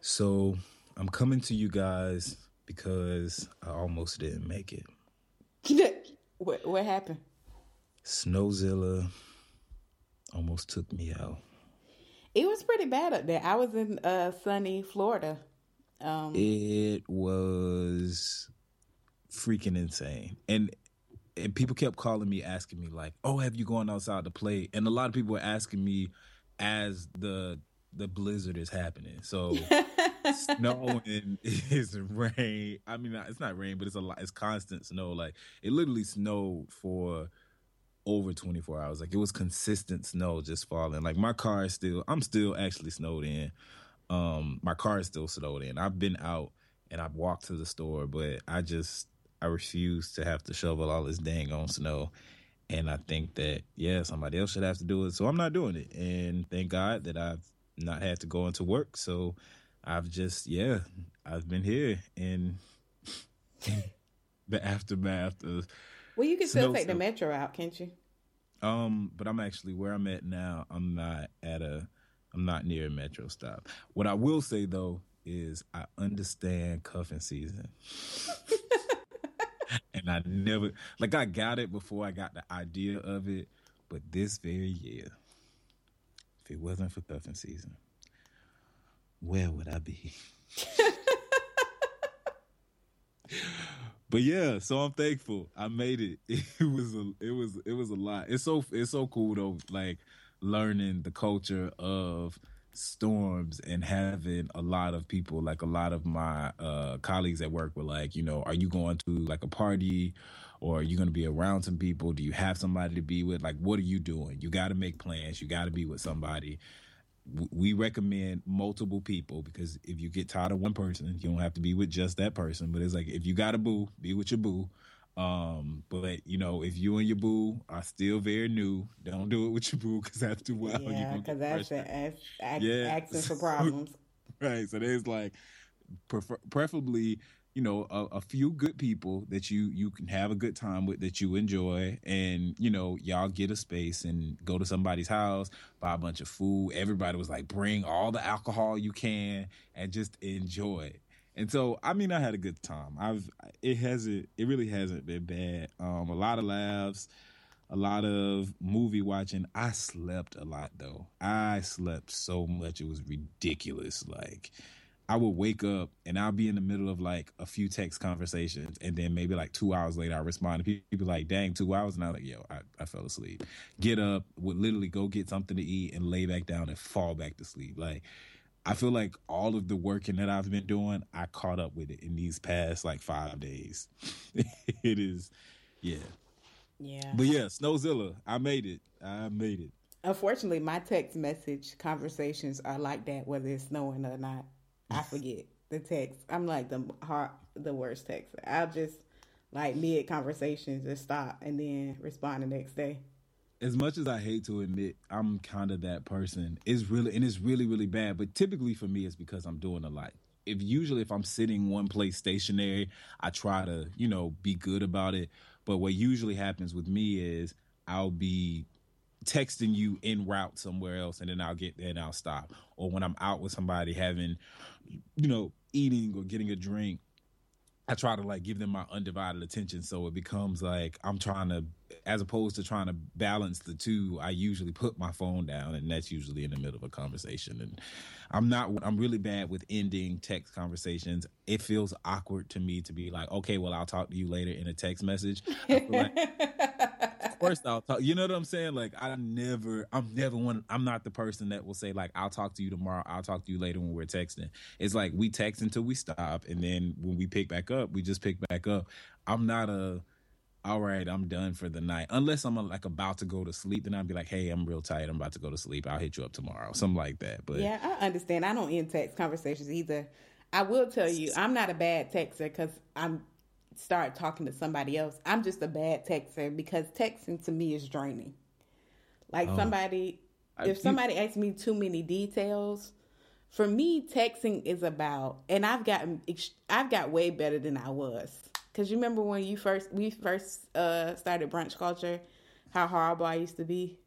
So I'm coming to you guys because I almost didn't make it. what, what happened? Snowzilla almost took me out. It was pretty bad up there. I was in uh, sunny Florida. Um, It was freaking insane. And and people kept calling me asking me like, "Oh, have you gone outside to play?" And a lot of people were asking me as the the blizzard is happening. So snow and it's rain. I mean, it's not rain, but it's a lot. It's constant snow. Like it literally snowed for over 24 hours. Like it was consistent snow just falling. Like my car is still. I'm still actually snowed in. Um, my car is still snowed in. I've been out and I've walked to the store, but I just I refuse to have to shovel all this dang on snow. And I think that yeah, somebody else should have to do it. So I'm not doing it. And thank God that I've not had to go into work. So I've just yeah, I've been here in, the aftermath of well, you can still take the metro out, can't you? um, but I'm actually where I'm at now. I'm not at a, I'm not near a metro stop. What I will say though is I understand cuffing season, and I never like I got it before I got the idea of it, but this very year, if it wasn't for cuffing season, where would I be? But yeah, so I'm thankful. I made it. It was a it was it was a lot. It's so it's so cool though, like learning the culture of storms and having a lot of people, like a lot of my uh colleagues at work were like, you know, are you going to like a party or are you going to be around some people? Do you have somebody to be with? Like what are you doing? You got to make plans. You got to be with somebody we recommend multiple people because if you get tired of one person, you don't have to be with just that person. But it's like if you got a boo, be with your boo. Um, but you know, if you and your boo are still very new, don't do it with your boo because after a while, yeah, because that's, that's act, Yeah. asking for problems. right. So there's like, prefer- preferably, you know, a, a few good people that you you can have a good time with that you enjoy, and you know, y'all get a space and go to somebody's house, buy a bunch of food. Everybody was like, bring all the alcohol you can and just enjoy it. And so, I mean, I had a good time. I've it hasn't it really hasn't been bad. Um, a lot of laughs a lot of movie watching. I slept a lot though. I slept so much it was ridiculous. Like I would wake up and I'll be in the middle of like a few text conversations, and then maybe like two hours later I respond to people like, "Dang, two hours!" And I'm like, "Yo, I, I fell asleep." Get up, would literally go get something to eat and lay back down and fall back to sleep. Like I feel like all of the working that I've been doing, I caught up with it in these past like five days. it is, yeah. Yeah. But yeah, Snowzilla, I made it. I made it. Unfortunately, my text message conversations are like that, whether it's snowing or not. I forget the text. I'm like the hard, the worst text. I'll just like mid conversations just stop and then respond the next day. As much as I hate to admit, I'm kind of that person. It's really and it's really really bad. But typically for me, it's because I'm doing a lot. If usually if I'm sitting one place stationary, I try to you know be good about it. But what usually happens with me is I'll be texting you en route somewhere else and then I'll get there and I'll stop. Or when I'm out with somebody having, you know, eating or getting a drink, I try to like give them my undivided attention. So it becomes like I'm trying to, as opposed to trying to balance the two, I usually put my phone down and that's usually in the middle of a conversation. And I'm not, I'm really bad with ending text conversations. It feels awkward to me to be like, okay, well, I'll talk to you later in a text message. Like, of course I'll talk. You know what I'm saying? Like I never, I'm never one. I'm not the person that will say like I'll talk to you tomorrow. I'll talk to you later when we're texting. It's like we text until we stop, and then when we pick back up, we just pick back up. I'm not a all right, I'm done for the night. Unless I'm like about to go to sleep, then I'd be like, hey, I'm real tired. I'm about to go to sleep. I'll hit you up tomorrow, something like that. But Yeah, I understand. I don't end text conversations either. I will tell you, I'm not a bad texter because I'm start talking to somebody else. I'm just a bad texter because texting to me is draining. Like oh. somebody, Oh. I- if somebody asks me too many details, for me, texting is about, and I've gotten, I've got way better than I was. Cause you remember when you first, we first uh, started brunch culture, how horrible I used to be.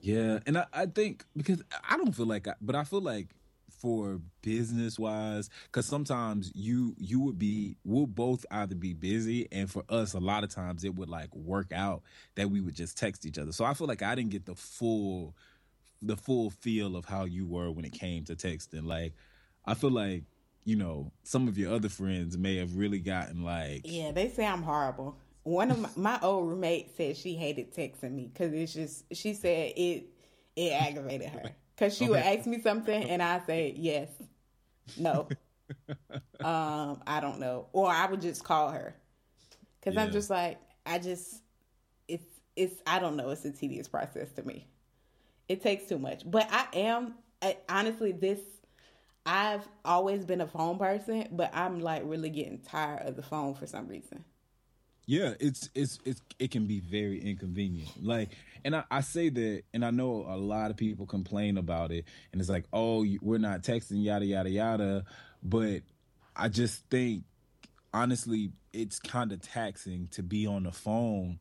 Yeah, and I, I think because I don't feel like, I, but I feel like for business wise, because sometimes you you would be we'll both either be busy, and for us, a lot of times it would like work out that we would just text each other. So I feel like I didn't get the full the full feel of how you were when it came to texting. Like I feel like you know some of your other friends may have really gotten like Yeah, they say I'm horrible. One of my, my old roommate said she hated texting me because it's just she said it it aggravated her. Because she would ask me something and I say yes, no, um, I don't know, or I would just call her. Because I'm just like I just it's it's I don't know. It's a tedious process to me. It takes too much, but I am I, honestly this I've always been a phone person, but I'm like really getting tired of the phone for some reason. Yeah, it's it's it's it can be very inconvenient. Like, and I, I say that, and I know a lot of people complain about it, and it's like, oh, we're not texting, yada yada yada. But I just think, honestly, it's kind of taxing to be on the phone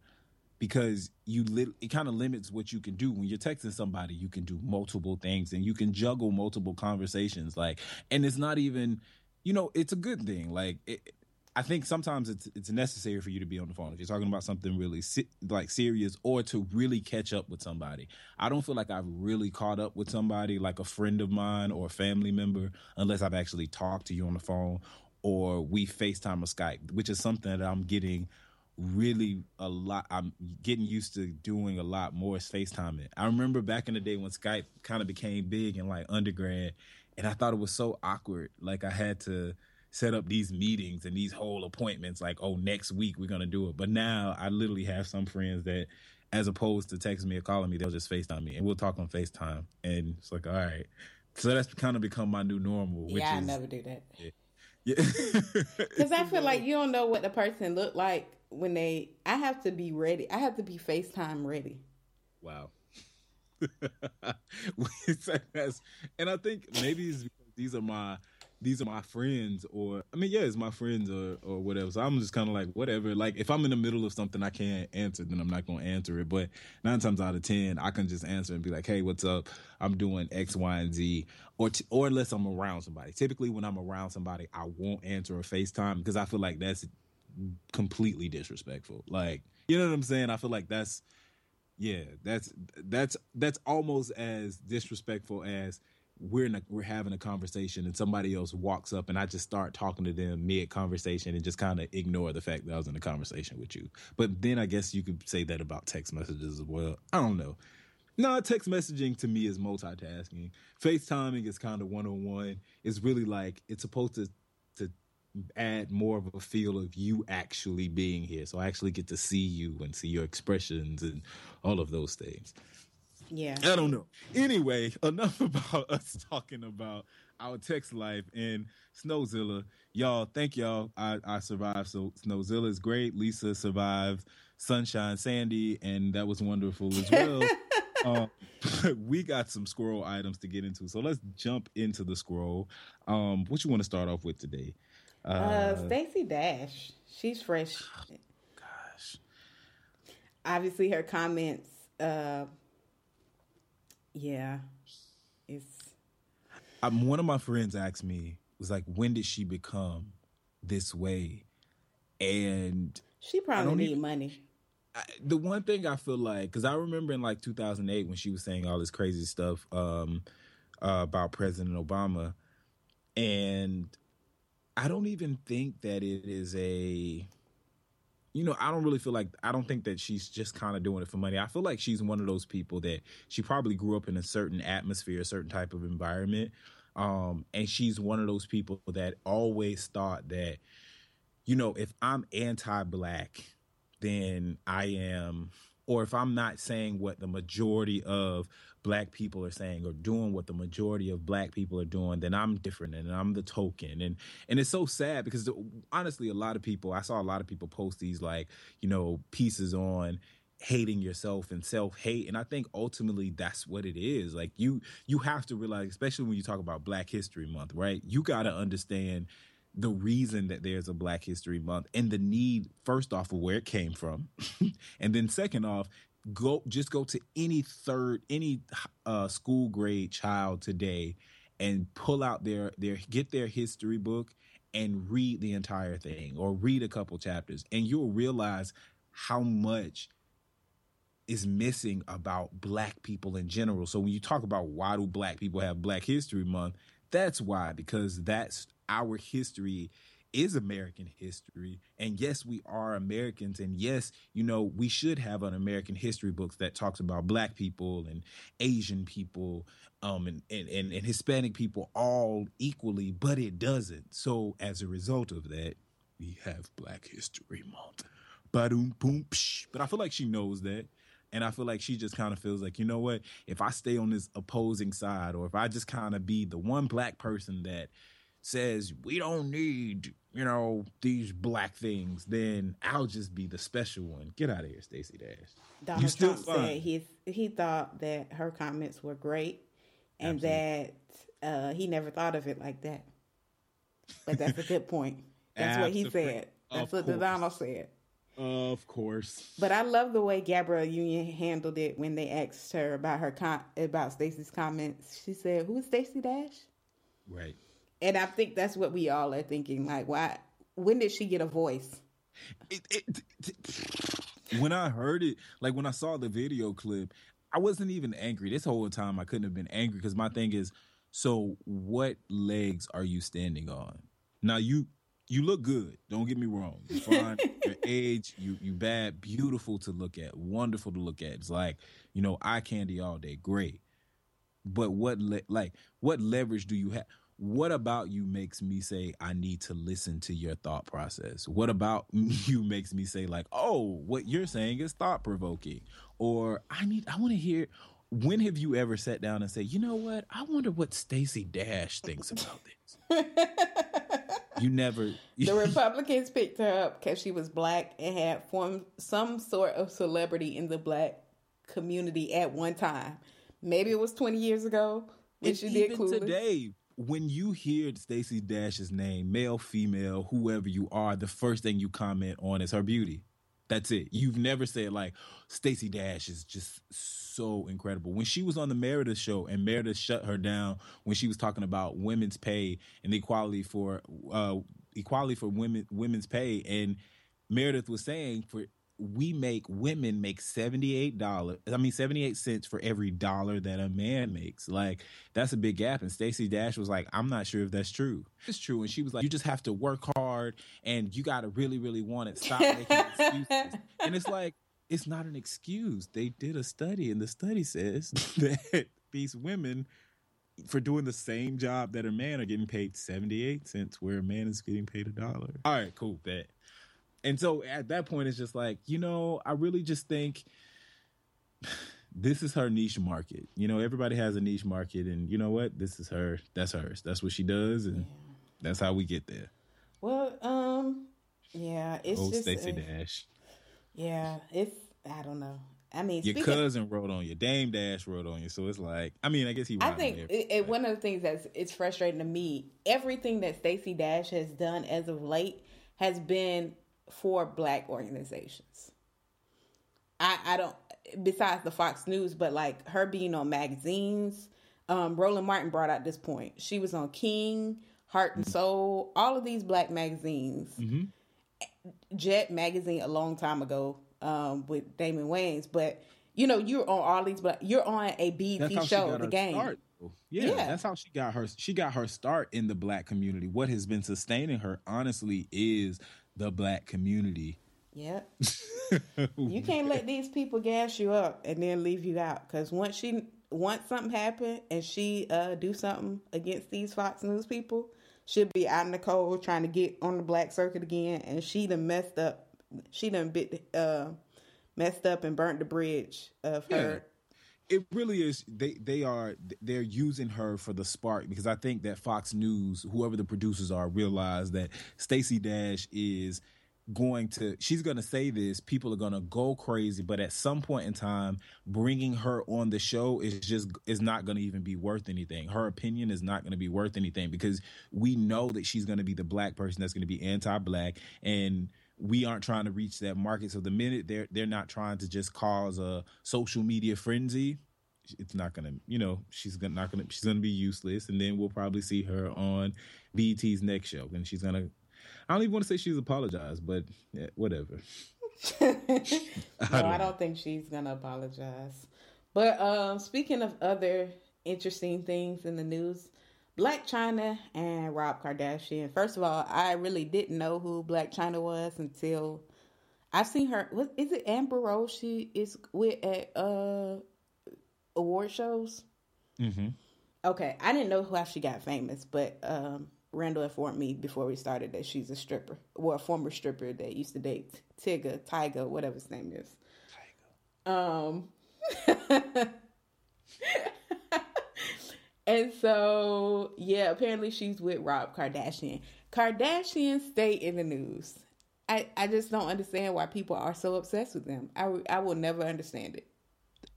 because you lit- it kind of limits what you can do when you're texting somebody. You can do multiple things, and you can juggle multiple conversations. Like, and it's not even, you know, it's a good thing. Like. It, I think sometimes it's it's necessary for you to be on the phone if you're talking about something really se- like serious or to really catch up with somebody. I don't feel like I've really caught up with somebody like a friend of mine or a family member unless I've actually talked to you on the phone or we FaceTime or Skype, which is something that I'm getting really a lot I'm getting used to doing a lot more is FaceTiming. I remember back in the day when Skype kind of became big in like undergrad and I thought it was so awkward. Like I had to set up these meetings and these whole appointments like oh next week we're gonna do it but now i literally have some friends that as opposed to texting me or calling me they'll just facetime me and we'll talk on facetime and it's like all right so that's kind of become my new normal which yeah, I is never do that yeah because I feel like you don't know what the person look like when they. I have to be ready. I have to be FaceTime ready. Wow. And I think maybe these are my these are my friends or I mean yeah it's my friends or or whatever. So I'm just kind of like whatever. Like if I'm in the middle of something I can't answer then I'm not going to answer it. But 9 times out of 10 I can just answer and be like, "Hey, what's up? I'm doing X, Y, and Z." Or t- or unless I'm around somebody. Typically when I'm around somebody, I won't answer a FaceTime because I feel like that's completely disrespectful. Like, you know what I'm saying? I feel like that's yeah, that's that's that's almost as disrespectful as we're in a, we're having a conversation and somebody else walks up and I just start talking to them mid conversation and just kind of ignore the fact that I was in a conversation with you. But then I guess you could say that about text messages as well. I don't know. No, text messaging to me is multitasking. FaceTiming is kind of one on one. It's really like it's supposed to to add more of a feel of you actually being here. So I actually get to see you and see your expressions and all of those things. Yeah. I don't know. Anyway, enough about us talking about our text life and Snowzilla. Y'all, thank y'all. I, I survived. So Snowzilla is great. Lisa survived Sunshine Sandy, and that was wonderful as well. um, we got some scroll items to get into. So let's jump into the scroll. Um, what you want to start off with today? Uh, Stacey Dash. She's fresh. Gosh. Obviously, her comments. Uh, yeah, it's um, one of my friends asked me was like, when did she become this way? And she probably need even- money. I, the one thing I feel like, because I remember in like 2008 when she was saying all this crazy stuff um, uh, about President Obama, and I don't even think that it is a, you know, I don't really feel like I don't think that she's just kind of doing it for money. I feel like she's one of those people that she probably grew up in a certain atmosphere, a certain type of environment, um, and she's one of those people that always thought that, you know, if I'm anti-black then I am, or if I'm not saying what the majority of black people are saying or doing what the majority of black people are doing, then I'm different and I'm the token. And and it's so sad because the, honestly, a lot of people, I saw a lot of people post these like, you know, pieces on hating yourself and self-hate. And i think ultimately that's what it is. Like you you have to realize especially when you talk about black history month right? You got to understand the reason that there's a black history month and the need first off of where it came from and then second off go just go to any third any uh school grade child today and pull out their their get their history book and read the entire thing or read a couple chapters and you'll realize how much is missing about black people in general. So when you talk about why do black people have Black History Month, that's why because that's our history is American history. And yes, we are Americans. And yes, you know, we should have an American history books that talks about black people and Asian people um and, and, and, and Hispanic people all equally, but it doesn't. So as a result of that, we have Black History Month. But I feel like she knows that. And I feel like she just kind of feels like, you know what? If I stay on this opposing side, or if I just kind of be the one black person that says we don't need, you know, these black things, then I'll just be the special one. Get out of here, Stacey Dash. Donald You still Trump fine. said he he thought that her comments were great, and that uh, he never thought of it like that. But that's a good point. That's what he said. That's what the course. Donald said. Of course. But I love the way Gabrielle Union handled it when they asked her about her con- about Stacey's comments. She said, "Who is Stacey Dash?" Right. And I think that's what we all are thinking. Like, why? When did she get a voice? it, it, when I heard it, like when I saw the video clip, I wasn't even angry. This whole time I couldn't have been angry because my thing is, so what legs are you standing on? Now you you look good. Don't get me wrong. You're fine. Your age, you you bad, beautiful to look at, wonderful to look at. It's like you know eye candy all day, great. But what le- like what leverage do you have? What about you makes me say I need to listen to your thought process? What about you makes me say like, "Oh, what you're saying is thought provoking." Or I need I want to hear when have you ever sat down and say, "You know what? I wonder what Stacey Dash thinks about this." you never The Republicans picked her up because she was black and had formed some sort of celebrity in the black community at one time. Maybe it was 20 years ago when And she did Clueless. today, when you hear Stacey Dash's name, male, female, whoever you are, the first thing you comment on is her beauty. That's it. You've never said like Stacey Dash is just so incredible. When she was on the Meredith show and Meredith shut her down when she was talking about women's pay and equality for uh equality for women women's pay and Meredith was saying for we make women make $78 i mean 78 cents for every dollar that a man makes. Like that's a big gap. And Stacey dash was like i'm not sure if that's true. It's true. And she was like you just have to work hard and you got to really really want it. Stop making excuses. And it's like it's not an excuse. They did a study and the study says that these women for doing the same job that a man are getting paid 78 cents where a man is getting paid a dollar. All right cool bet and so at that point, it's just like, you know, I really just think this is her niche market. You know, everybody has a niche market, and you know what? This is her. That's hers. That's what she does, and that's how we get there. Well, um, yeah, it's Oh, just Stacey Dash. Yeah, it's I don't know. I mean, Your cousin wrote on you. Dame Dash wrote on you. So it's like, I mean, I guess he. I think you. it, it, one of the things that's it's frustrating to me. Everything that Stacey Dash has done as of late has been for Black organizations. I I don't besides the Fox News, but like her being on magazines. Um, Roland Martin brought out this point. She was on King, Heart and Soul, all of these Black magazines. Jet magazine a long time ago um, with Damon Wayans, but you know you're on all these, but you're on a BET show, the game. start. Yeah, Yeah. that's how she got her. She got her start in the black community. What has been sustaining her, honestly, is the black community. Yeah, you can't let these people gas you up and then leave you out. Because once she once something happen and she uh, do something against these Fox News people, she'll be out in the cold trying to get on the black circuit again, and she done messed up she done bit uh messed up and burnt the bridge of her. It really is. They they are they're using her for the spark because I think that Fox News, whoever the producers are, realize that Stacey Dash is going to she's going to say this people are going to go crazy but at some point in time bringing her on the show is just is not going to even be worth anything her opinion is not going to be worth anything because we know that she's going to be the black person that's going to be anti-black and we aren't trying to reach that market so the minute they're they're not trying to just cause a social media frenzy it's not gonna you know she's gonna not gonna she's gonna be useless and then we'll probably see her on BET's next show and she's gonna I don't even want to say she's apologized, but yeah, whatever. no, I don't, I don't think she's gonna apologize. But um, speaking of other interesting things in the news, Blac Chyna and Rob Kardashian. First of all, I really didn't know who Blac Chyna was until I've seen her. What is it? Amber Rose. She is with at uh award shows. Mm-hmm. Okay, I didn't know how she got famous, but um, Randall informed me before we started that she's a stripper, or a former stripper that used to date Tigger, Tyga, whatever his name is. Tyga. Um. and so, yeah, apparently she's with Rob Kardashian. Kardashians stay in the news. I, I just don't understand why people are so obsessed with them. I, I will never understand it.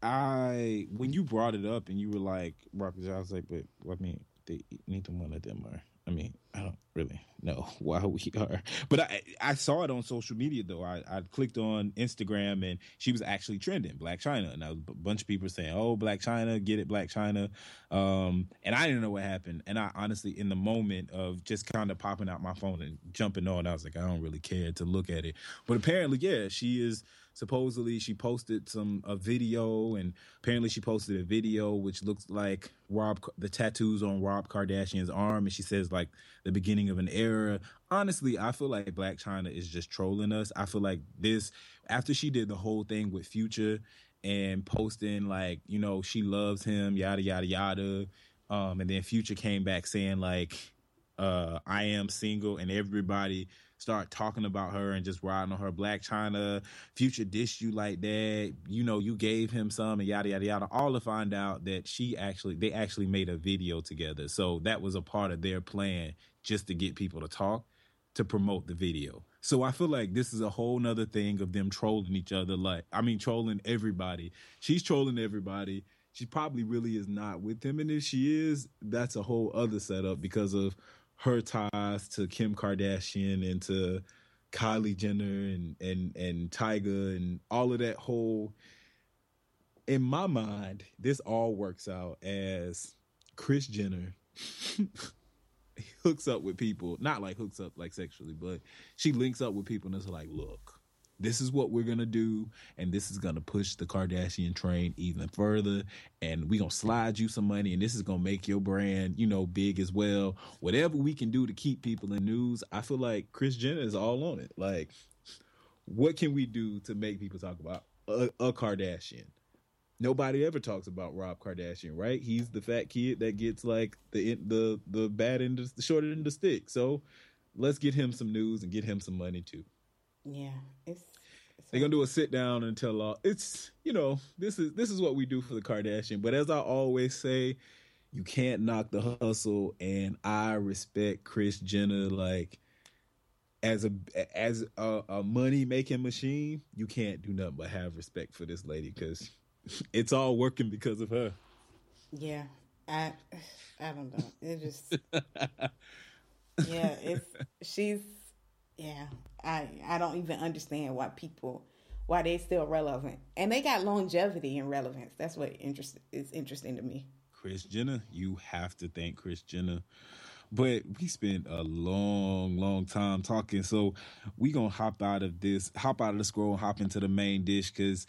I when you brought it up and you were like Rob, I was like, but I mean, they, need neither one of them are I mean, I don't really know why we are, but I I saw it on social media though. I, I clicked on Instagram and she was actually trending Blac Chyna, and a bunch of people saying, "Oh, Blac Chyna, get it, Blac Chyna," um, and I didn't know what happened. And I honestly, in the moment of just kind of popping out my phone and jumping on, I was like, I don't really care to look at it. But apparently, yeah, she is supposedly she posted some a video and apparently she posted a video which looks like Rob the tattoos on Rob Kardashian's arm and she says like the beginning of an era. Honestly, I feel like Blac Chyna is just trolling us. I feel like this after she did the whole thing with Future and posting like, you know, she loves him, yada yada yada. Um and then Future came back saying like uh I am single and everybody start talking about her and just riding on her Blac Chyna, future dish you like that, you know, you gave him some and yada yada yada, all to find out that she actually they actually made a video together. So that was a part of their plan just to get people to talk to promote the video. So I feel like this is a whole nother thing of them trolling each other. Like, I mean, trolling everybody. She's trolling everybody. She probably really is not with him. And if she is, that's a whole other setup because of her ties to Kim Kardashian and to Kylie Jenner and and and Tyga and all of that whole in my mind, this all works out as Kris Jenner hooks up with people, not like hooks up like sexually, but she links up with people and it's like, look, this is what we're gonna do, and this is gonna push the Kardashian train even further, and we're gonna slide you some money, and this is gonna make your brand, you know, big as well. Whatever we can do to keep people in news, I feel like Kris Jenner is all on it. Like, what can we do to make people talk about a, a Kardashian? Nobody ever talks about Rob Kardashian, right? He's the fat kid that gets like the the the bad end, of, the short end of the stick. So let's get him some news and get him some money too. Yeah, it's they're gonna do a sit down and tell all. It's you know this is this is what we do for the Kardashian. But as I always say, you can't knock the hustle, and I respect Kris Jenner like as a as a, a money making machine. You can't do nothing but have respect for this lady because it's all working because of her. Yeah, I I don't know. It just yeah, it's she's yeah, I I don't even understand why people why they still relevant, and they got longevity and relevance. That's what interest is interesting to me. Kris Jenner, you have to thank Kris Jenner. But we spent a long, long time talking, so we gonna hop out of this, hop out of the scroll, hop into the main dish because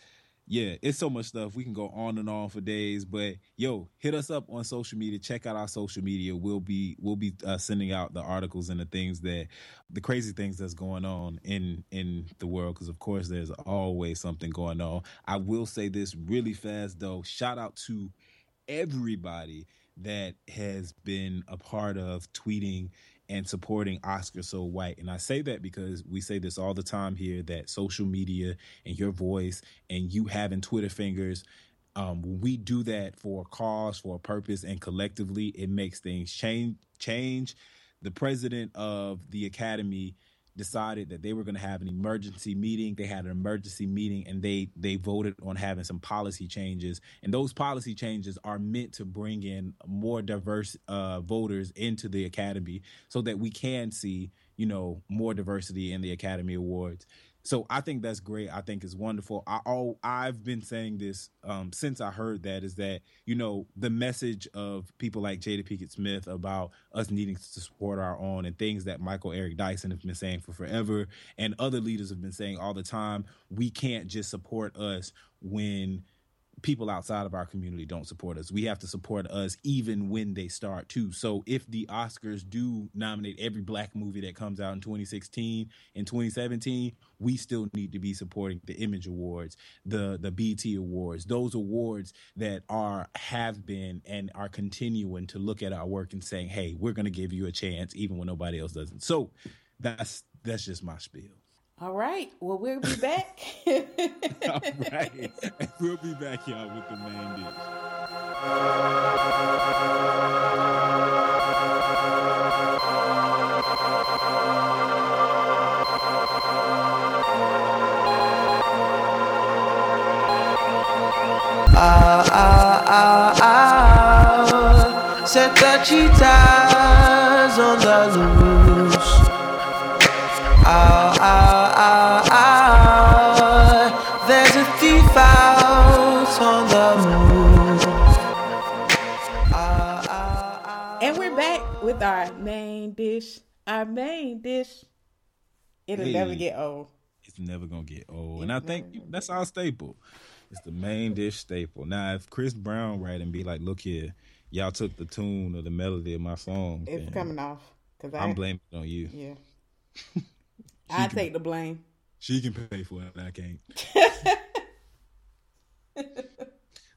yeah, it's so much stuff. We can go on and on for days, but yo, hit us up on social media. Check out our social media. We'll be we'll be uh, sending out the articles and the things that the crazy things that's going on in in the world because of course there's always something going on. I will say this really fast though. Shout out to everybody that has been a part of tweeting and supporting Oscar So White. And I say that because we say this all the time here that social media and your voice and you having Twitter fingers, um, we do that for a cause, for a purpose, and collectively, it makes things change. Change. The president of the academy decided that they were going to have an emergency meeting. They had an emergency meeting and they they voted on having some policy changes. And those policy changes are meant to bring in more diverse uh, voters into the academy so that we can see, you know, more diversity in the Academy Awards so I think that's great. I think it's wonderful. I all I've been saying this um, since I heard that is that you know the message of people like Jada Pinkett Smith about us needing to support our own and things that Michael Eric Dyson have been saying for forever and other leaders have been saying all the time. We can't just support us when people outside of our community don't support us. We have to support us even when they start too. So if the Oscars do nominate every black movie that comes out in 2016 and 2017, we still need to be supporting the Image Awards, the the BET Awards, those awards that are have been and are continuing to look at our work and saying, "Hey, we're going to give you a chance even when nobody else doesn't." So that's that's just my spiel. All right. Well, we'll be back. All right. We'll be back, y'all, with the main dish. Ah, ah, ah, ah. Set the cheetahs on the loose. Our main dish. Our main dish. It'll never get old. It's never gonna get old, and I think that's our staple. It's the main dish staple. Now, if Chris Brown write and be like, "Look here, y'all took the tune or the melody of my song," It's coming off. Cause I, I'm blaming it on you. Yeah. I take the blame. She can pay for it, I can't.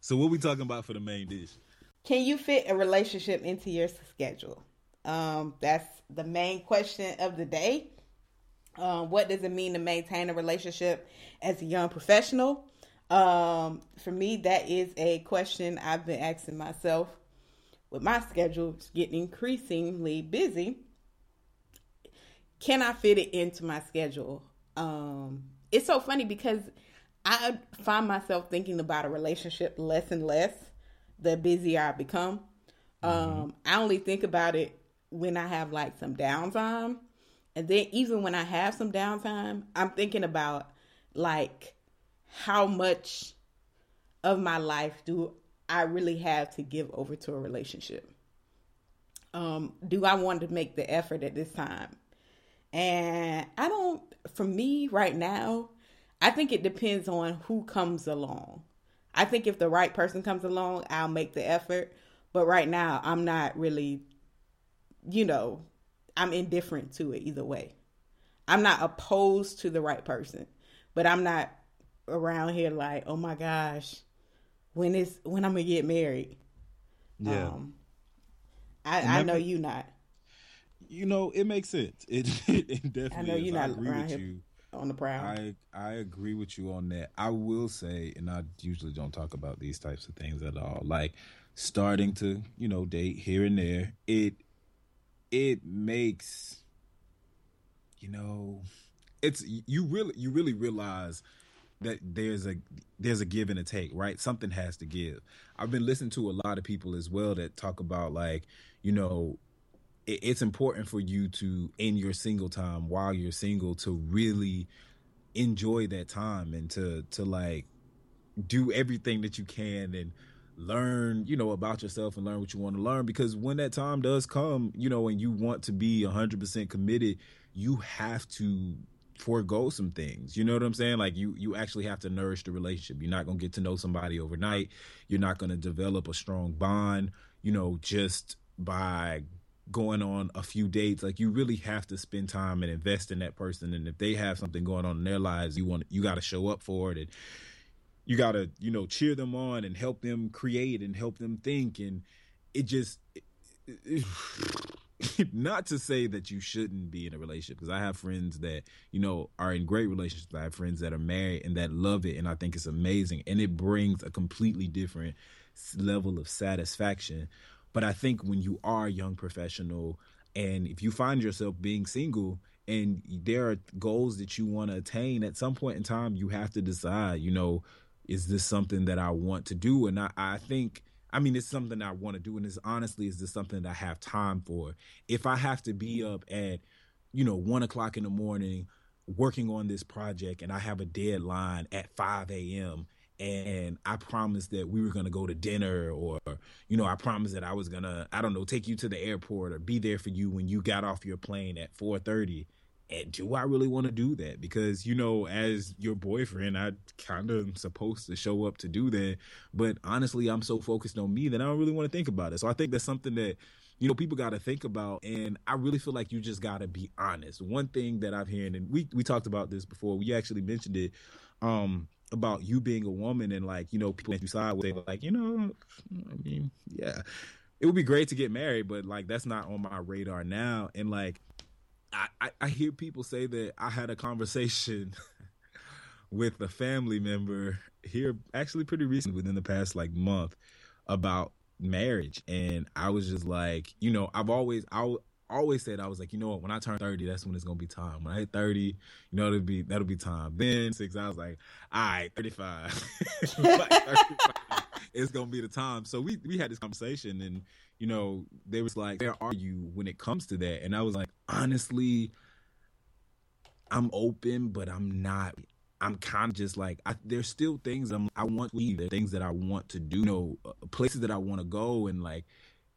so, what we talking about for the main dish? Can you fit a relationship into your schedule? Um, that's the main question of the day. Um, what does it mean to maintain a relationship as a young professional? Um, for me, that is a question I've been asking myself with my schedule it's getting increasingly busy. Can I fit it into my schedule? Um, it's so funny because I find myself thinking about a relationship less and less the busier I become. Um, I only think about it when I have like some downtime. And then even when I have some downtime, I'm thinking about like how much of my life do I really have to give over to a relationship? Um, do I want to make the effort at this time? And I don't, for me right now, I think it depends on who comes along. I think if the right person comes along, I'll make the effort. But right now, I'm not really, you know, I'm indifferent to it either way. I'm not opposed to the right person, but I'm not around here like, oh my gosh, when is when I'm gonna get married? Yeah. Um, I, I know you not You know, it makes sense. It, it definitely. I know you're I not agree around with here you. on the prowl. I I agree with you on that. I will say, and I usually don't talk about these types of things at all. Like starting to, you know, date here and there. It it makes you know, it's you really you really realize that there's a there's a give and a take, right? Something has to give. I've been listening to a lot of people as well that talk about like, you know, it, it's important for you to in your single time while you're single to really enjoy that time and to to like do everything that you can and learn you know about yourself and learn what you want to learn because when that time does come you know and you want to be 100% committed you have to forego some things. You know what i'm saying? Like you you actually have to nourish the relationship. You're not going to get to know somebody overnight. You're not going to develop a strong bond you know just by going on a few dates. Like you really have to spend time and invest in that person and if they have something going on in their lives you want you got to show up for it and you got to you know cheer them on and help them create and help them think and it just not to say that you shouldn't be in a relationship because I have friends that you know are in great relationships. I have friends that are married and that love it, and I think it's amazing, and it brings a completely different level of satisfaction. But I think when you are a young professional, and if you find yourself being single, and there are goals that you want to attain, at some point in time, you have to decide. You know, is this something that I want to do? And I, I think I mean, it's something I want to do, and it's honestly, is this something that I have time for? If I have to be up at, you know, one o'clock in the morning working on this project, and I have a deadline at five a.m. And I promised that we were gonna go to dinner, or you know, I promised that I was gonna, I don't know, take you to the airport or be there for you when you got off your plane at four thirty and do I really want to do that? Because you know, as your boyfriend, I kind of am supposed to show up to do that. But honestly, I'm so focused on me that I don't really want to think about it. So I think that's something that you know people got to think about, and I really feel like you just got to be honest. One thing that I've heard, and we we talked about this before. We actually mentioned it. Um, about you being a woman and like you know people that you side with like you know i mean yeah it would be great to get married but like that's not on my radar now and like I, I hear people say that I had a conversation with a family member here actually pretty recently within the past like month about marriage and I was just like, you know, I've always I always said I was like, you know what, when I turn 30, that's when it's gonna be time. When I hit 30, you know, it'll be that'll be time. Then six, I was like, all right, 35. like 35 it's gonna be the time. So we we had this conversation and you know, they was like, where are you when it comes to that? And I was like, honestly, I'm open, but I'm not. I'm kind of just like I, there's still things I'm I want to leave. Things that I want to do. You know, uh, places that I want to go, and like,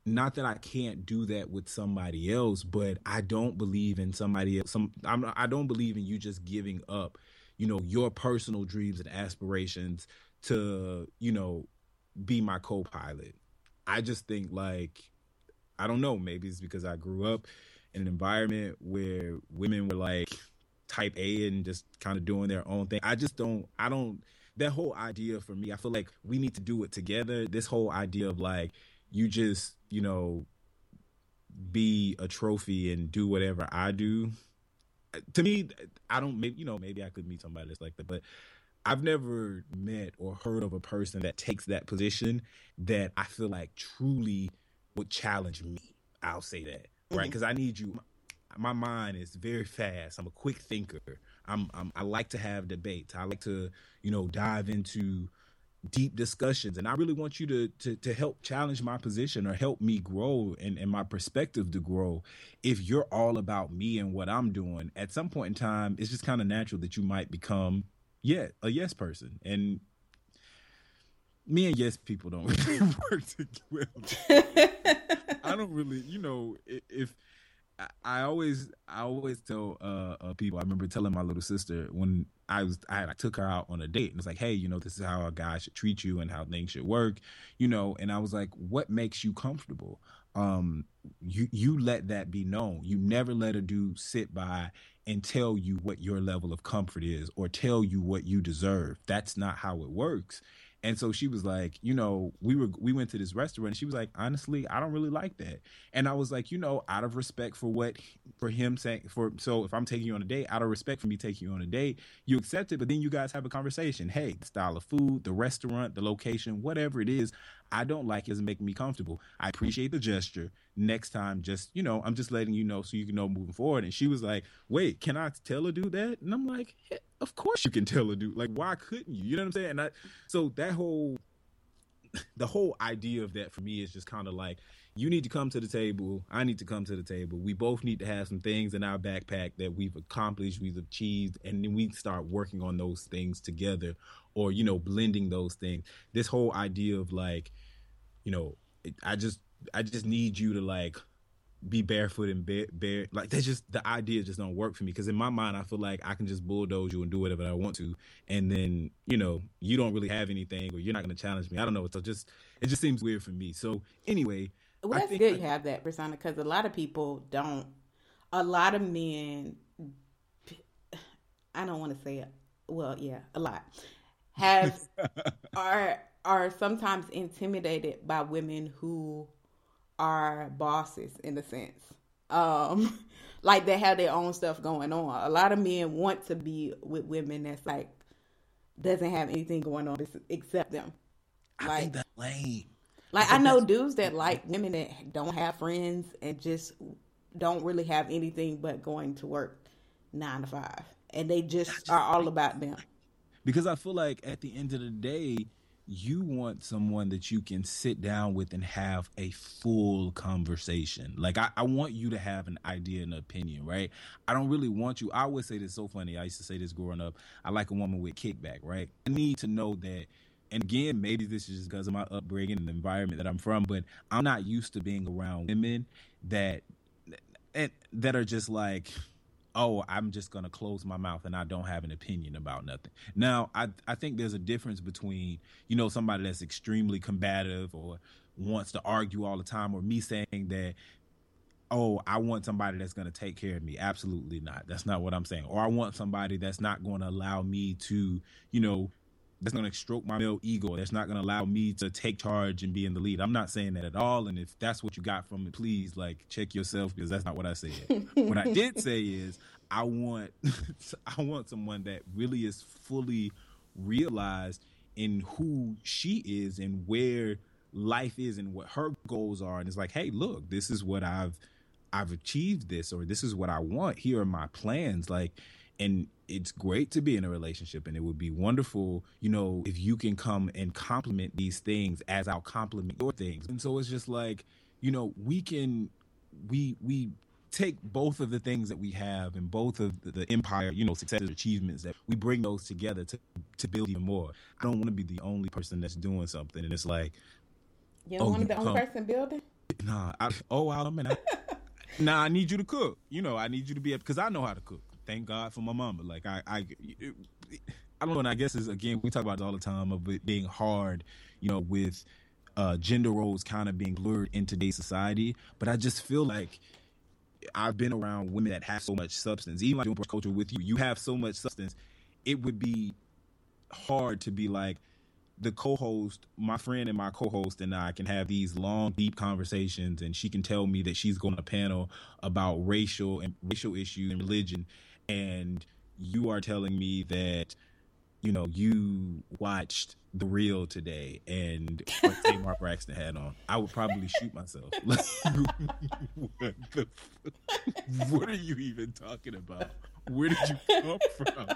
not that I can't do that with somebody else, but I don't believe in somebody else. Some I'm, I don't believe in you just giving up, you know, your personal dreams and aspirations to you know be my co-pilot. I just think like I don't know, maybe it's because I grew up in an environment where women were like type A and just kind of doing their own thing. I just don't I don't that whole idea for me, I feel like we need to do it together. This whole idea of like you just, you know, be a trophy and do whatever I do. To me, I don't maybe you know, maybe I could meet somebody that's like that, but I've never met or heard of a person that takes that position that I feel like truly would challenge me. I'll say that, right? Because mm-hmm. I need you. My mind is very fast. I'm a quick thinker. I'm, I'm I like to have debates. I like to, you know, dive into deep discussions and i really want you to, to to help challenge my position or help me grow and, and my perspective to grow if you're all about me and what i'm doing at some point in time it's just kind of natural that you might become yeah, a yes person. And me and yes people don't really work together. I don't really, you know, if I always, I always tell uh, uh, people. I remember telling my little sister when I was, I, I took her out on a date, and it's like, hey, you know, this is how a guy should treat you and how things should work, you know. And I was like, what makes you comfortable? Um, you you let that be known. You never let a dude sit by and tell you what your level of comfort is or tell you what you deserve. That's not how it works. And so she was like, you know, we were we went to this restaurant. she was like, honestly, I don't really like that. And I was like, you know, out of respect for what for him saying for so if I'm taking you on a date, out of respect for me taking you on a date, you accept it. But then you guys have a conversation. Hey, style of food, the restaurant, the location, whatever it is, I don't like. Doesn't make me comfortable. I appreciate the gesture. Next time, just you know, I'm just letting you know so you can know moving forward. And she was like, wait, can I tell a dude that? And I'm like, yeah, of course you can tell a dude. Like, why couldn't you? You know what I'm saying? And I, so that whole, the whole idea of that for me is just kind of like, you need to come to the table. I need to come to the table. We both need to have some things in our backpack that we've accomplished, we've achieved, and then we start working on those things together, or you know, blending those things. This whole idea of like, you know, I just, I just need you to like be barefoot and bare, bare like that's just the idea just don't work for me because in my mind I feel like I can just bulldoze you and do whatever I want to and then you know you don't really have anything or you're not going to challenge me I don't know so just it just seems weird for me so anyway well that's good you have that persona because a lot of people don't a lot of men I don't want to say it well yeah a lot have are are sometimes intimidated by women who are bosses in a sense. Um, like they have their own stuff going on. A lot of men want to be with women that's like doesn't have anything going on except them. I Like, think that's lame. Like I know dudes that like women that don't have friends and just don't really have anything but going to work nine to five, and they just are all about them. because I feel like at the end of the day, you want someone that you can sit down with and have a full conversation. Like I, I want you to have an idea and opinion, right? I don't really want you. I always say this so funny. I used to say this growing up. I like a woman with kickback, right? I need to know that. And again, maybe this is just because of my upbringing and the environment that I'm from, but I'm not used to being around women that that are just like oh i'm just to close my mouth and i don't have an opinion about nothing. Now i i think there's a difference between you know somebody that's extremely combative or wants to argue all the time or me saying that oh i want somebody that's going to take care of me. Absolutely not. That's not what i'm saying. Or i want somebody that's not going to allow me to you know that's going to stroke my male ego. That's not going to allow me to take charge and be in the lead. I'm not saying that at all. And if that's what you got from it, please like check yourself because that's not what I said. what I did say is I want I want someone that really is fully realized in who she is and where life is and what her goals are. And it's like, hey, look, this is what I've I've achieved this or this is what I want. Here are my plans. Like and it's great to be in a relationship and it would be wonderful you know if you can come and compliment these things as i'll compliment your things. And so it's just like you know we can we we take both of the things that we have and both of the, the empire you know successes achievements that we bring those together to to build even more. I don't want to be the only person that's doing something and it's like You don't Oh, want to be the only person building. nah I, oh i mean I, nah i need you to cook. You know i need you to be up because i know how to cook thank god for my mama like i i I don't know, and I guess is again we talk about it all the time of it being hard, you know, with uh, gender roles kind of being blurred in today's society. But I just feel like I've been around women that have so much substance. Even like doing culture with you, you have so much substance. It would be hard to be like the co-host, my friend and my co-host and I can have these long, deep conversations, and she can tell me that she's going to panel about racial and racial issues and religion, and you are telling me that you know you watched the real today and what Tamar Braxton had on. I would probably shoot myself. Like, what the? What are you even talking about? Where did you come from?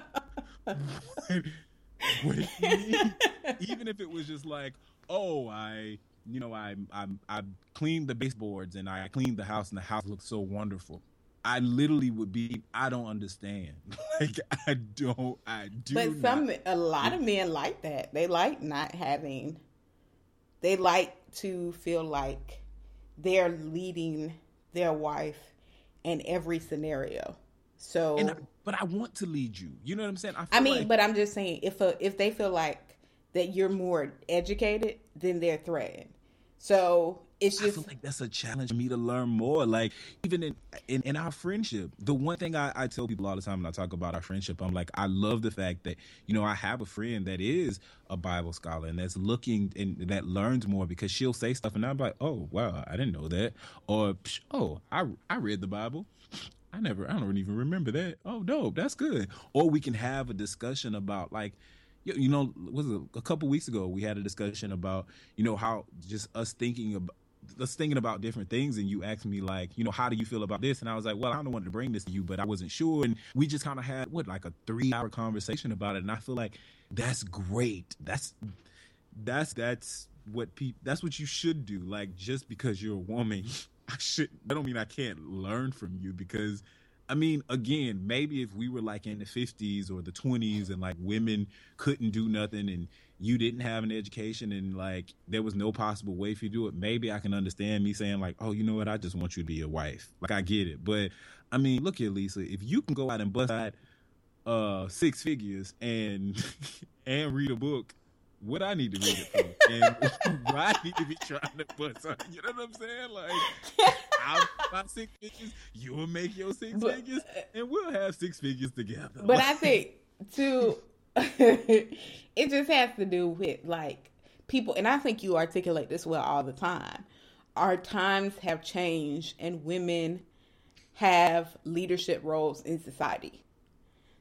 What, you mean? Even if it was just like, oh, I, you know, I, I, I cleaned the baseboards and I cleaned the house and the house looks so wonderful. I literally would be. I don't understand. Like I don't. I do. But some, not- a lot of men like that. They like not having. They like to feel like they're leading their wife in every scenario. So And I, but I want to lead you. You know what I'm saying? I feel mean, like- but I'm just saying, if a, if they feel like that you're more educated, then they're threatened. So it's I just feel like that's a challenge for me to learn more. Like even in in, in our friendship, the one thing I, I tell people all the time when I talk about our friendship, I'm like, I love the fact that you know I have a friend that is a Bible scholar and that's looking and that learns more because she'll say stuff and I'm like, oh wow, I didn't know that, or oh I I read the Bible. I never, I don't even remember that. Oh, dope, that's good. Or we can have a discussion about like, you, you know, was it a couple weeks ago we had a discussion about you know how just us thinking about us thinking about different things and you asked me like you know how do you feel about this? And i was like well i don't want to bring this to you but i wasn't sure. And we just kind of had what like a three hour conversation about it. And i feel like that's great. That's that's that's what people that's what you should do. Like just because you're a woman i should that don't mean i can't learn from you because i mean again maybe if we were like in the 50s or the 20s and like women couldn't do nothing and you didn't have an education and like there was no possible way for you to do it maybe i can understand me saying like oh you know what i just want you to be a wife like i get it but i mean look here lisa if you can go out and bust out uh six figures and and read a book what I need to read it for and why I need to be trying to bust out. You know what I'm saying? Like I'll make my six figures, you'll make your six But- figures, and we'll have six figures together. But I think too, it just has to do with like people, and I think you articulate this well all the time. our times have changed and women have leadership roles in society.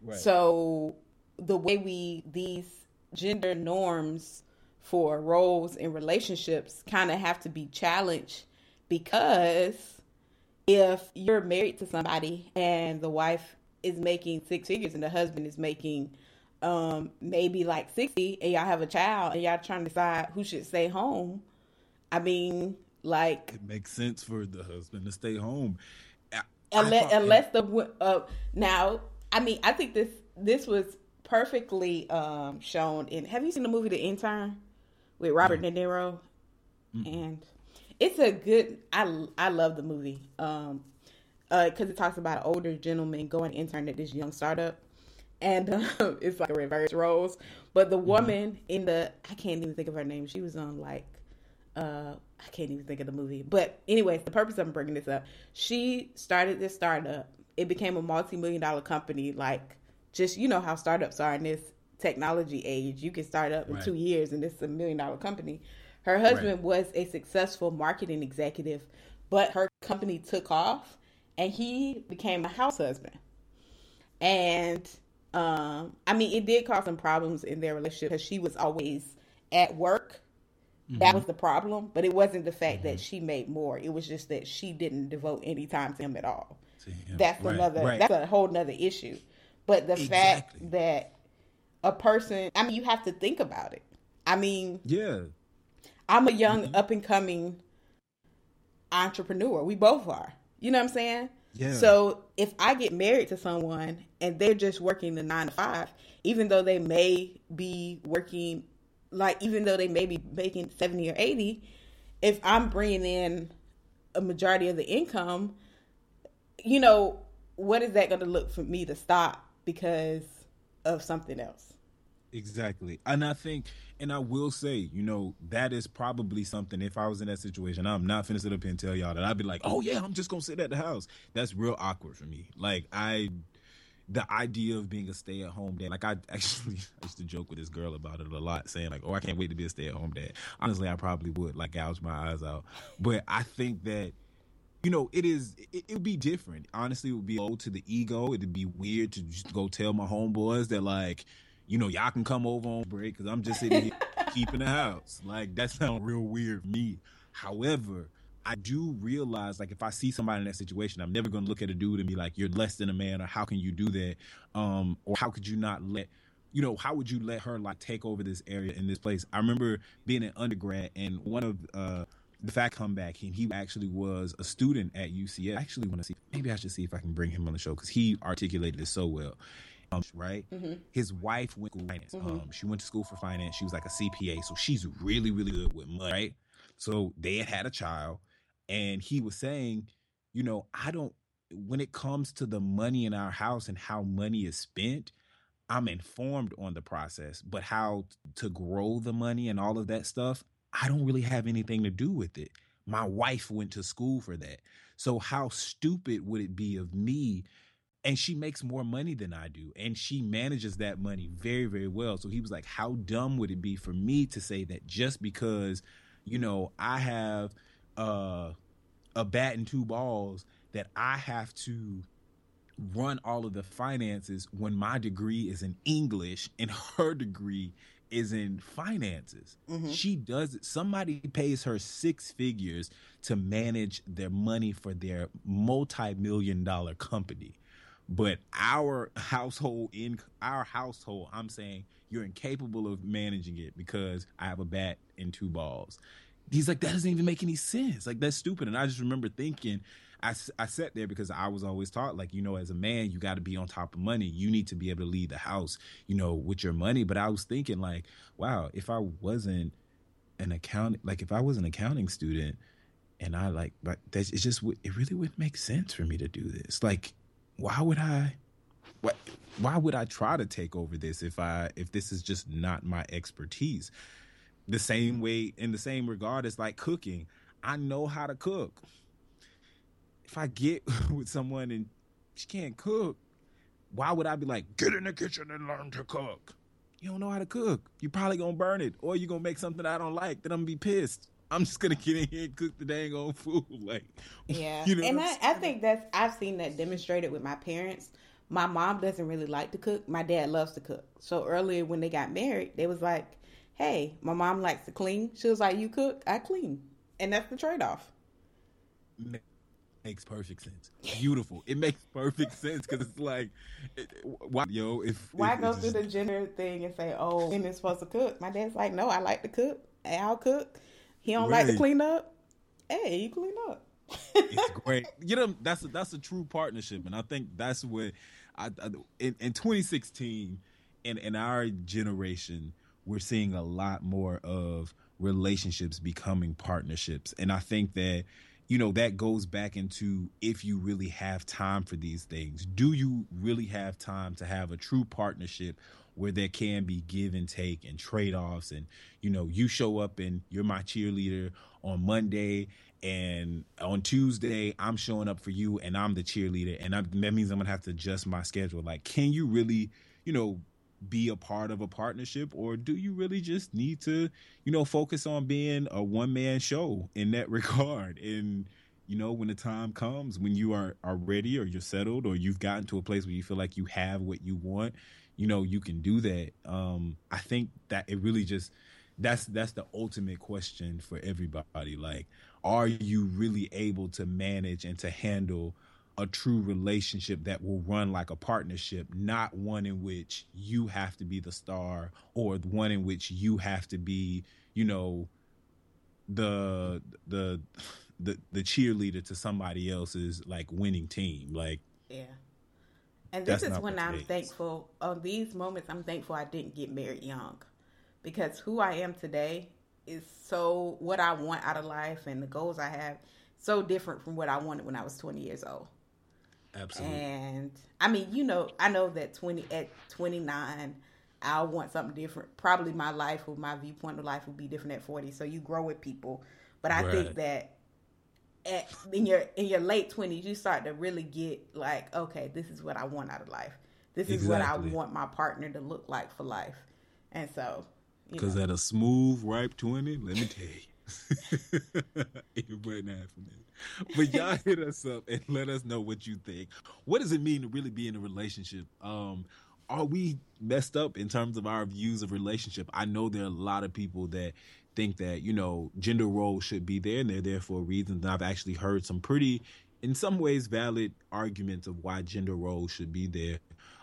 Right. So the way we these gender norms for roles in relationships kind of have to be challenged because if you're married to somebody and the wife is making six figures and the husband is making um maybe like 60 and y'all have a child and y'all trying to decide who should stay home. I mean like it makes sense for the husband to stay home. I- I unless thought- unless the uh, now i mean i think this this was perfectly um shown in have you seen the movie the intern with robert de niro? And it's a good i i love the movie um uh because it talks about an older gentleman going intern at this young startup and um, it's like a reverse roles but the woman in the i can't even think of her name she was on like uh I can't even think of the movie. But anyways, the purpose of bringing this up, she started this startup. It became a multi-million dollar company. Like just you know how startups are in this technology age. You can start up in Right. two years and it's a million dollar company. Her husband was a successful marketing executive, but her company took off and he became a house husband. And um, I mean, it did cause some problems in their relationship because she was always at work. That was the problem, but it wasn't the fact that she made more. It was just that she didn't devote any time to him at all. Him. That's Right, another. right. That's a whole nother issue. But the fact that a person, I mean, you have to think about it. I mean, yeah. I'm a young Mm-hmm. up and coming entrepreneur. We both are. You know what I'm saying? Yeah. So if I get married to someone and they're just working the nine to five, even though they may be working, like even though they may be making seventy or eighty, if I'm bringing in a majority of the income, you know, what is that going to look for me to stop because of something else? Exactly. And I think, and I will say, you know, that is probably something, if I was in that situation, I'm not finna sit up here and tell y'all that I'd be like, oh yeah, I'm just gonna sit at the house. That's real awkward for me. Like, I, the idea of being a stay at home dad, like, I actually, I used to joke with this girl about it a lot, saying, like, oh, I can't wait to be a stay at home dad. Honestly, I probably would, like, gouge my eyes out. But I think that, you know, it is. It, would be different. Honestly, it would be old to the ego. It'd be weird to just go tell my homeboys that like, you know, y'all can come over on break because I'm just sitting here keeping the house. Like that sounds real weird to me. However, I do realize like if I see somebody in that situation, I'm never gonna look at a dude and be like, "You're less than a man," or "How can you do that?" Um, or "How could you not let?" You know, how would you let her like take over this area in this place? I remember being an undergrad and one of uh the fact come back and he actually was a student at UCF. I actually want to see maybe I should see if I can bring him on the show because he articulated it so well. Um, right? His wife went to finance. Um, she went to school for finance. She was like a CPA, so she's really, really good with money, right? So they had had a child, and he was saying, you know, I don't. When it comes to the money in our house and how money is spent, I'm informed on the process, but how to grow the money and all of that stuff, I don't really have anything to do with it. My wife went to school for that. So how stupid would it be of me? And she makes more money than I do, and she manages that money very, very well. So he was like, How dumb would it be for me to say that just because, you know, I have uh, a bat and two balls, that I have to run all of the finances when my degree is in English and her degree is in finances. She does it. Somebody pays her six figures to manage their money for their multi-million dollar company. But our household in our household, I'm saying you're incapable of managing it because I have a bat and two balls. He's like, that doesn't even make any sense. Like that's stupid. And I just remember thinking, i, I sat there because I was always taught, like, you know, as a man, you got to be on top of money. You need to be able to lead the house, you know, with your money. But I was thinking, like, wow, if I wasn't an account, like, if I was an accounting student and I like, but that's, it's just, it really wouldn't make sense for me to do this. Like, why would I, why, why would I try to take over this if I, if this is just not my expertise? The same way, in the same regard as like cooking, I know how to cook if I get with someone and she can't cook, why would I be like, get in the kitchen and learn to cook? You don't know how to cook. You probably gonna burn it, or you gonna make something I don't like. Then I'm gonna be pissed. I'm just gonna get in here and cook the dang old food. Like, Yeah, you know and I, I'm think that's I've seen that demonstrated with my parents. My mom doesn't really like to cook. My dad loves to cook. So earlier when they got married, they was like, "Hey, my mom likes to clean." She was like, "You cook, I clean," and that's the trade off. makes perfect sense. Beautiful. It makes perfect sense because it's like, it, why, yo, if Why if go through just- the gender thing and say, "Oh, women's supposed to cook"? My dad's like, "No, I like to cook. I'll cook." He don't like to clean up. Hey, you clean up. it's great. You know, that's a, that's a true partnership, and I think that's what I, I in, in 2016, in in our generation, we're seeing a lot more of relationships becoming partnerships, and I think that you know that goes back into if you really have time for these things. Do you really have time to have a true partnership? Where there can be give and take and trade offs, and you know, you show up and you're my cheerleader on Monday, and on Tuesday I'm showing up for you and I'm the cheerleader and I, that means I'm gonna have to adjust my schedule. Like, can you really, you know, be a part of a partnership or do you really just need to, you know, focus on being a one man show in that regard? And you know, when the time comes when you are are ready or you're settled or you've gotten to a place where you feel like you have what you want, you know, you can do that. Um, I think that it really just that's that's the ultimate question for everybody like are you really able to manage and to handle a true relationship that will run like a partnership not one in which you have to be the star or one in which you have to be you know the the the the cheerleader to somebody else's like winning team like Yeah. And this That's is when I'm thankful on these moments. I'm thankful I didn't get married young, because who I am today is so what I want out of life and the goals I have so different from what I wanted when I was 20 years old. absolutely And I mean, you know, I know that 20 at 29, I'll want something different. Probably my life or my viewpoint of life will be different at 40. So you grow with people, but I think that at in your in your late 20s, you start to really get like, okay, this is what I want out of life. This is what I want my partner to look like for life. And so, Because at a smooth, ripe 20, let me tell you, it wasn't happening. But y'all hit us up and let us know what you think. What does it mean to really be in a relationship? Um, are we messed up in terms of our views of relationship? I know there are a lot of people that think that, you know, gender roles should be there and they're there for reasons. And I've actually heard some pretty, in some ways, valid arguments of why gender roles should be there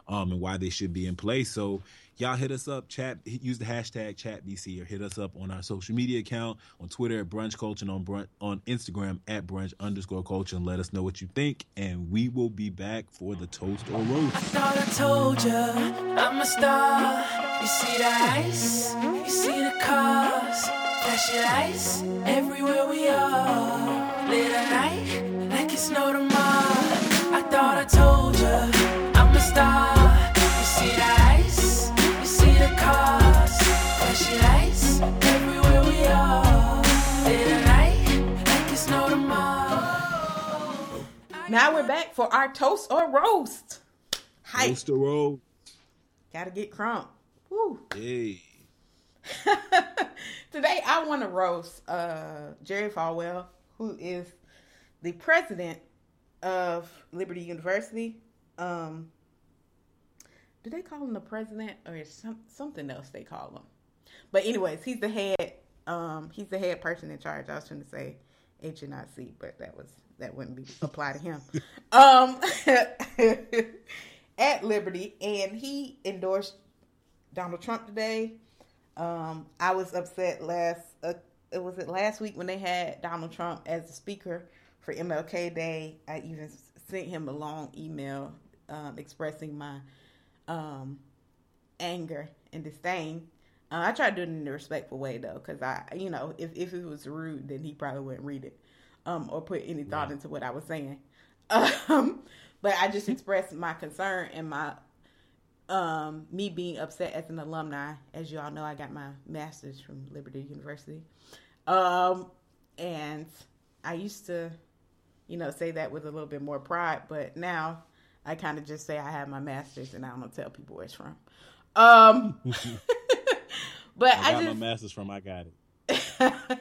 um, and why they should be in place. So y'all hit us up, chat, use the hashtag ChatBC or hit us up on our social media account on Twitter at Brunch Culture and on brunch, on Instagram at Brunch underscore Culture and let us know what you think. And we will be back for the toast or roast. Thought I told ya I'm a star. You see the ice, you see the cars, flashing lights everywhere we are. Late at night, like it's no tomorrow. I thought I told ya I'm a star. You see the ice, now we're back for our toast or roast. Hi, Toast or roast. gotta get crunk. Woo. Hey. Today I want to roast uh, Jerry Falwell, who is the president of Liberty University. Um, do they call him the president or is some, something else they call him? But anyways, he's the head. Um, he's the head person in charge. I was trying to say HNIC, but that was that wouldn't be apply to him. um, at Liberty, and he endorsed Donald Trump today. Um, I was upset last. Uh, it was it last week when they had Donald Trump as the speaker for MLK Day. I even sent him a long email um, expressing my um, anger and disdain. Uh, I tried to do it in a respectful way though, because I, you know, if if it was rude, then he probably wouldn't read it um, or put any thought into what I was saying. Um, but I just expressed my concern and my um, me being upset as an alumni. As you all know, I got my master's from Liberty University. Um, and I used to, you know, say that with a little bit more pride, but now I kind of just say I have my master's and I don't tell people where it's from. Um, but I I, got my master's from I got it.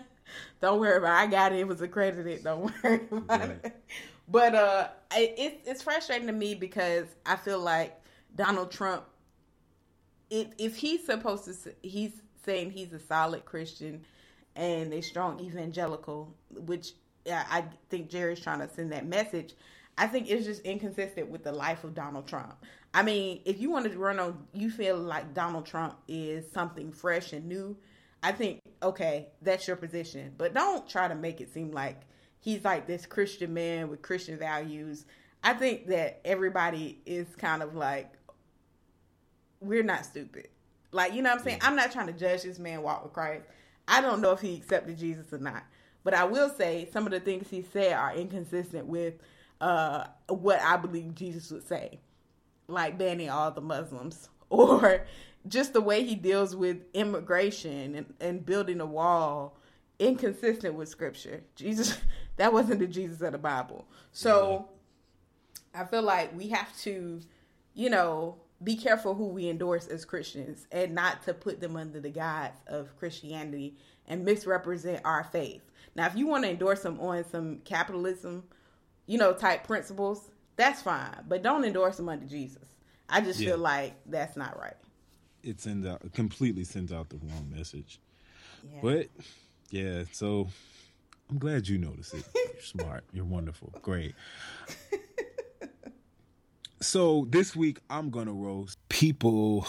Don't worry about. It. I got it. It was accredited. Don't worry about Right. it. But uh, it, it's it's frustrating to me because I feel like Donald Trump. If if he's supposed to, he's saying he's a solid Christian and a strong evangelical, which I think Jerry's trying to send that message. I think it's just inconsistent with the life of Donald Trump. I mean, if you want to run on, you feel like Donald Trump is something fresh and new. I think okay, that's your position, but don't try to make it seem like he's like this Christian man with Christian values. I think that everybody is kind of like we're not stupid. Like, you know what I'm saying? I'm not trying to judge this man walk with Christ. I don't know if he accepted Jesus or not. But I will say some of the things he said are inconsistent with uh, what I believe Jesus would say. Like banning all the Muslims. Or just the way he deals with immigration and, and building a wall inconsistent with scripture. Jesus that wasn't the Jesus of the Bible. So I feel like we have to, you know, be careful who we endorse as Christians and not to put them under the guise of Christianity and misrepresent our faith. Now, if you want to endorse them on some capitalism, you know, type principles, that's fine, but don't endorse them under Jesus. I just Yeah. feel like that's not right. It sends out completely sends out the wrong message. Yeah. But yeah, so I'm glad you noticed it. You're smart. You're wonderful. Great. So this week I'm gonna roast people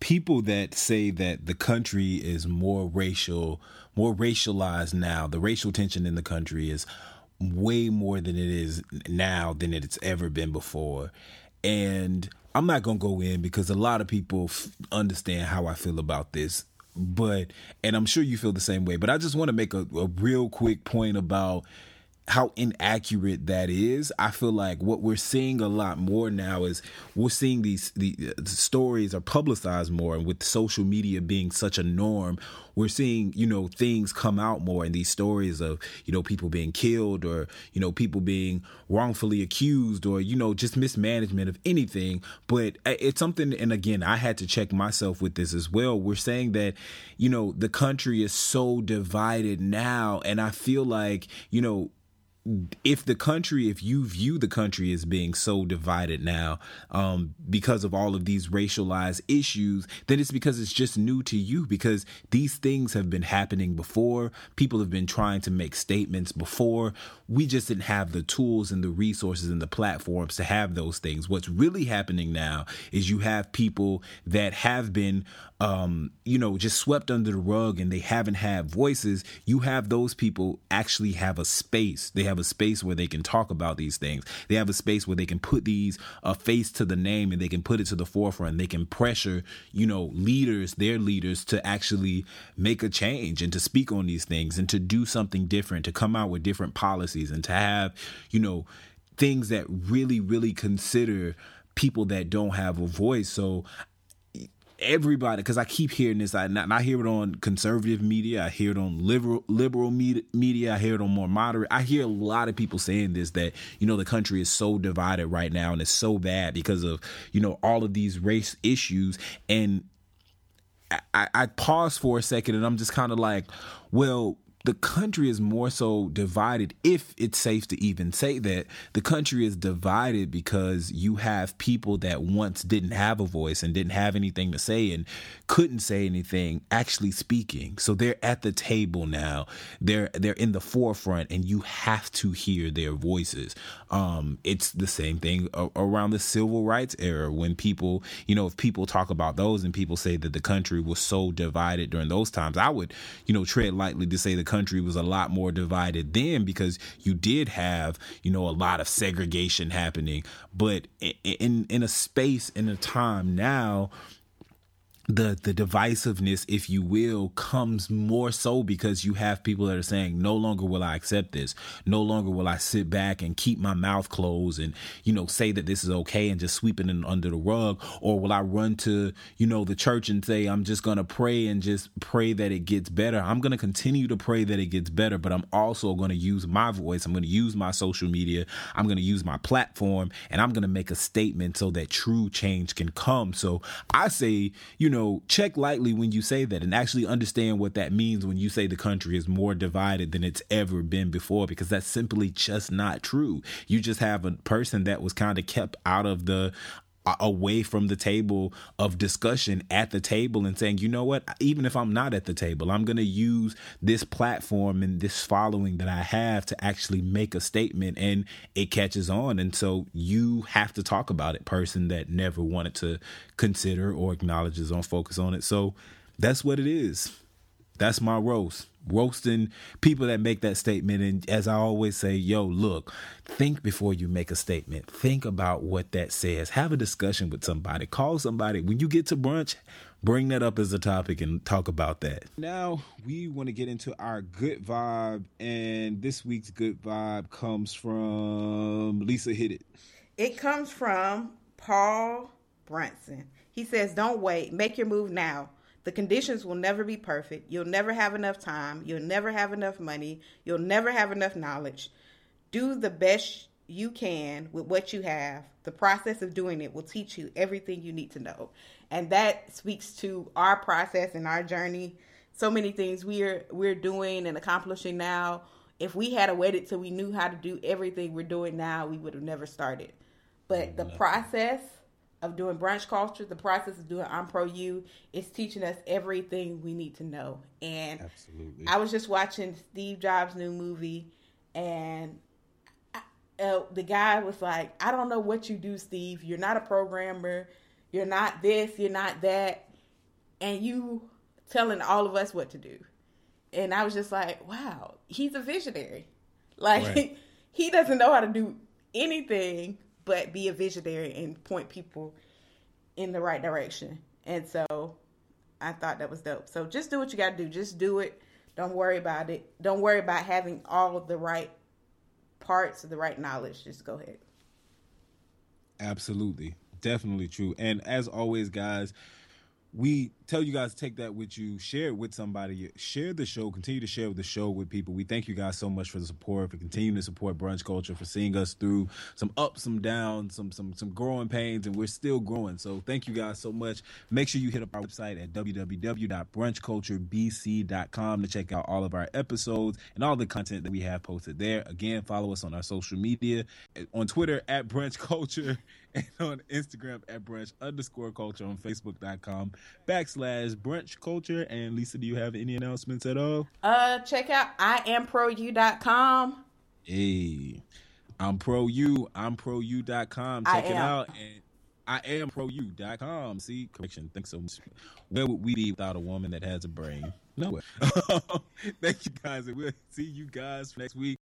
people that say that the country is more racial, more racialized now. The racial tension in the country is way more than it is now than it's ever been before. And I'm not gonna go in because a lot of people f- understand how I feel about this. But and I'm sure you feel the same way. But I just want to make a, a real quick point about how inaccurate that is. I feel like what we're seeing a lot more now is we're seeing these the, the stories are publicized more, and with social media being such a norm, we're seeing you know things come out more, and these stories of you know people being killed or you know people being wrongfully accused or you know just mismanagement of anything. But it's something, and again, I had to check myself with this as well. We're saying that you know the country is so divided now, and I feel like you know if the country if you view the country as being so divided now um, because of all of these racialized issues then it's because it's just new to you because these things have been happening before. People have been trying to make statements before. We just didn't have the tools and the resources and the platforms to have those things. What's really happening now is you have people that have been um, you know just swept under the rug and they haven't had voices you have those people actually have a space. They have a space where they can talk about these things. They have a space where they can put these a face to the name and they can put it to the forefront. They can pressure you know leaders their leaders to actually make a change and to speak on these things and to do something different to come out with different policies and to have you know things that really really consider people that don't have a voice. So everybody because I keep hearing this. I, and I hear it on conservative media. I hear it on liberal liberal me- media. I hear it on more moderate. I hear a lot of people saying this that you know the country is so divided right now and it's so bad because of you know all of these race issues and. I, I pause for a second and I'm just kind of like, well, the country is more so divided, if it's safe to even say that. The country is divided because you have people that once didn't have a voice and didn't have anything to say and couldn't say anything actually speaking. So they're at the table now. They're they're in the forefront and you have to hear their voices. Um, it's the same thing around the civil rights era when people, you know, if people talk about those and people say that the country was so divided during those times, I would, you know, tread lightly to say the country was a lot more divided then because you did have, you know, a lot of segregation happening. But i- in in a space in a time now the the divisiveness if you will comes more so because you have people that are saying no longer will I accept this. No longer will I sit back and keep my mouth closed and you know say that this is okay and just sweep it under the rug. Or will I run to you know the church and say I'm just going to pray and just pray that it gets better. I'm going to continue to pray that it gets better but I'm also going to use my voice. I'm going to use my social media. I'm going to use my platform and I'm going to make a statement so that true change can come. So I say you know know, check lightly when you say that and actually understand what that means when you say the country is more divided than it's ever been before, because that's simply just not true. You just have a person that was kind of kept out of the away from the table of discussion at the table and saying, you know what, even if I'm not at the table, I'm going to use this platform and this following that I have to actually make a statement and it catches on. And so you have to talk about it, person that never wanted to consider or acknowledges on focus on it. So that's what it is. That's my roast roasting people that make that statement. And as I always say, yo, look, think before you make a statement. Think about what that says. Have a discussion with somebody. Call somebody. When you get to brunch, bring that up as a topic and talk about that. Now, we want to get into our good vibe. And this week's good vibe comes from Lisa Hit It. It comes from Paul Brunson. He says, Don't wait, make your move now. The conditions will never be perfect. You'll never have enough time. You'll never have enough money. You'll never have enough knowledge. Do the best you can with what you have. The process of doing it will teach you everything you need to know. And that speaks to our process and our journey. So many things we're we're doing and accomplishing now. If we had waited till we knew how to do everything we're doing now, we would have never started. But the process of doing brunch culture, the process of doing I'm Pro You is teaching us everything we need to know. And Absolutely. I was just watching Steve Jobs' new movie, and I, uh, the guy was like, I don't know what you do, Steve. You're not a programmer. You're not this. You're not that. And you telling all of us what to do. And I was just like, wow, he's a visionary. Like, Right. he doesn't know how to do anything but be a visionary and point people in the right direction. And so I thought that was dope. So just do what you got to do. Just do it. Don't worry about it. Don't worry about having all of the right parts of the right knowledge. Just go ahead. Absolutely. Definitely true. And as always, guys, we tell you guys to take that with you, share it with somebody, share the show, continue to share the show with people. We thank you guys so much for the support, for continuing to support brunch culture, for seeing us through some ups, some downs, some some some growing pains, and we're still growing. So thank you guys so much. Make sure you hit up our website at www.brunchculturebc.com to check out all of our episodes and all the content that we have posted there. Again, follow us on our social media eh, on Twitter at brunch culture and on Instagram at brunch underscore culture on Facebook.com backslash brunch culture. And Lisa, do you have any announcements at all? Uh, check out IamProU.com. Hey, I'm pro you. I'm pro you.com. I Check it am. out. And I am pro you.com. See, correction. Thanks so much. Where would we be without a woman that has a brain? Nowhere. Thank you guys. And we'll see you guys next week.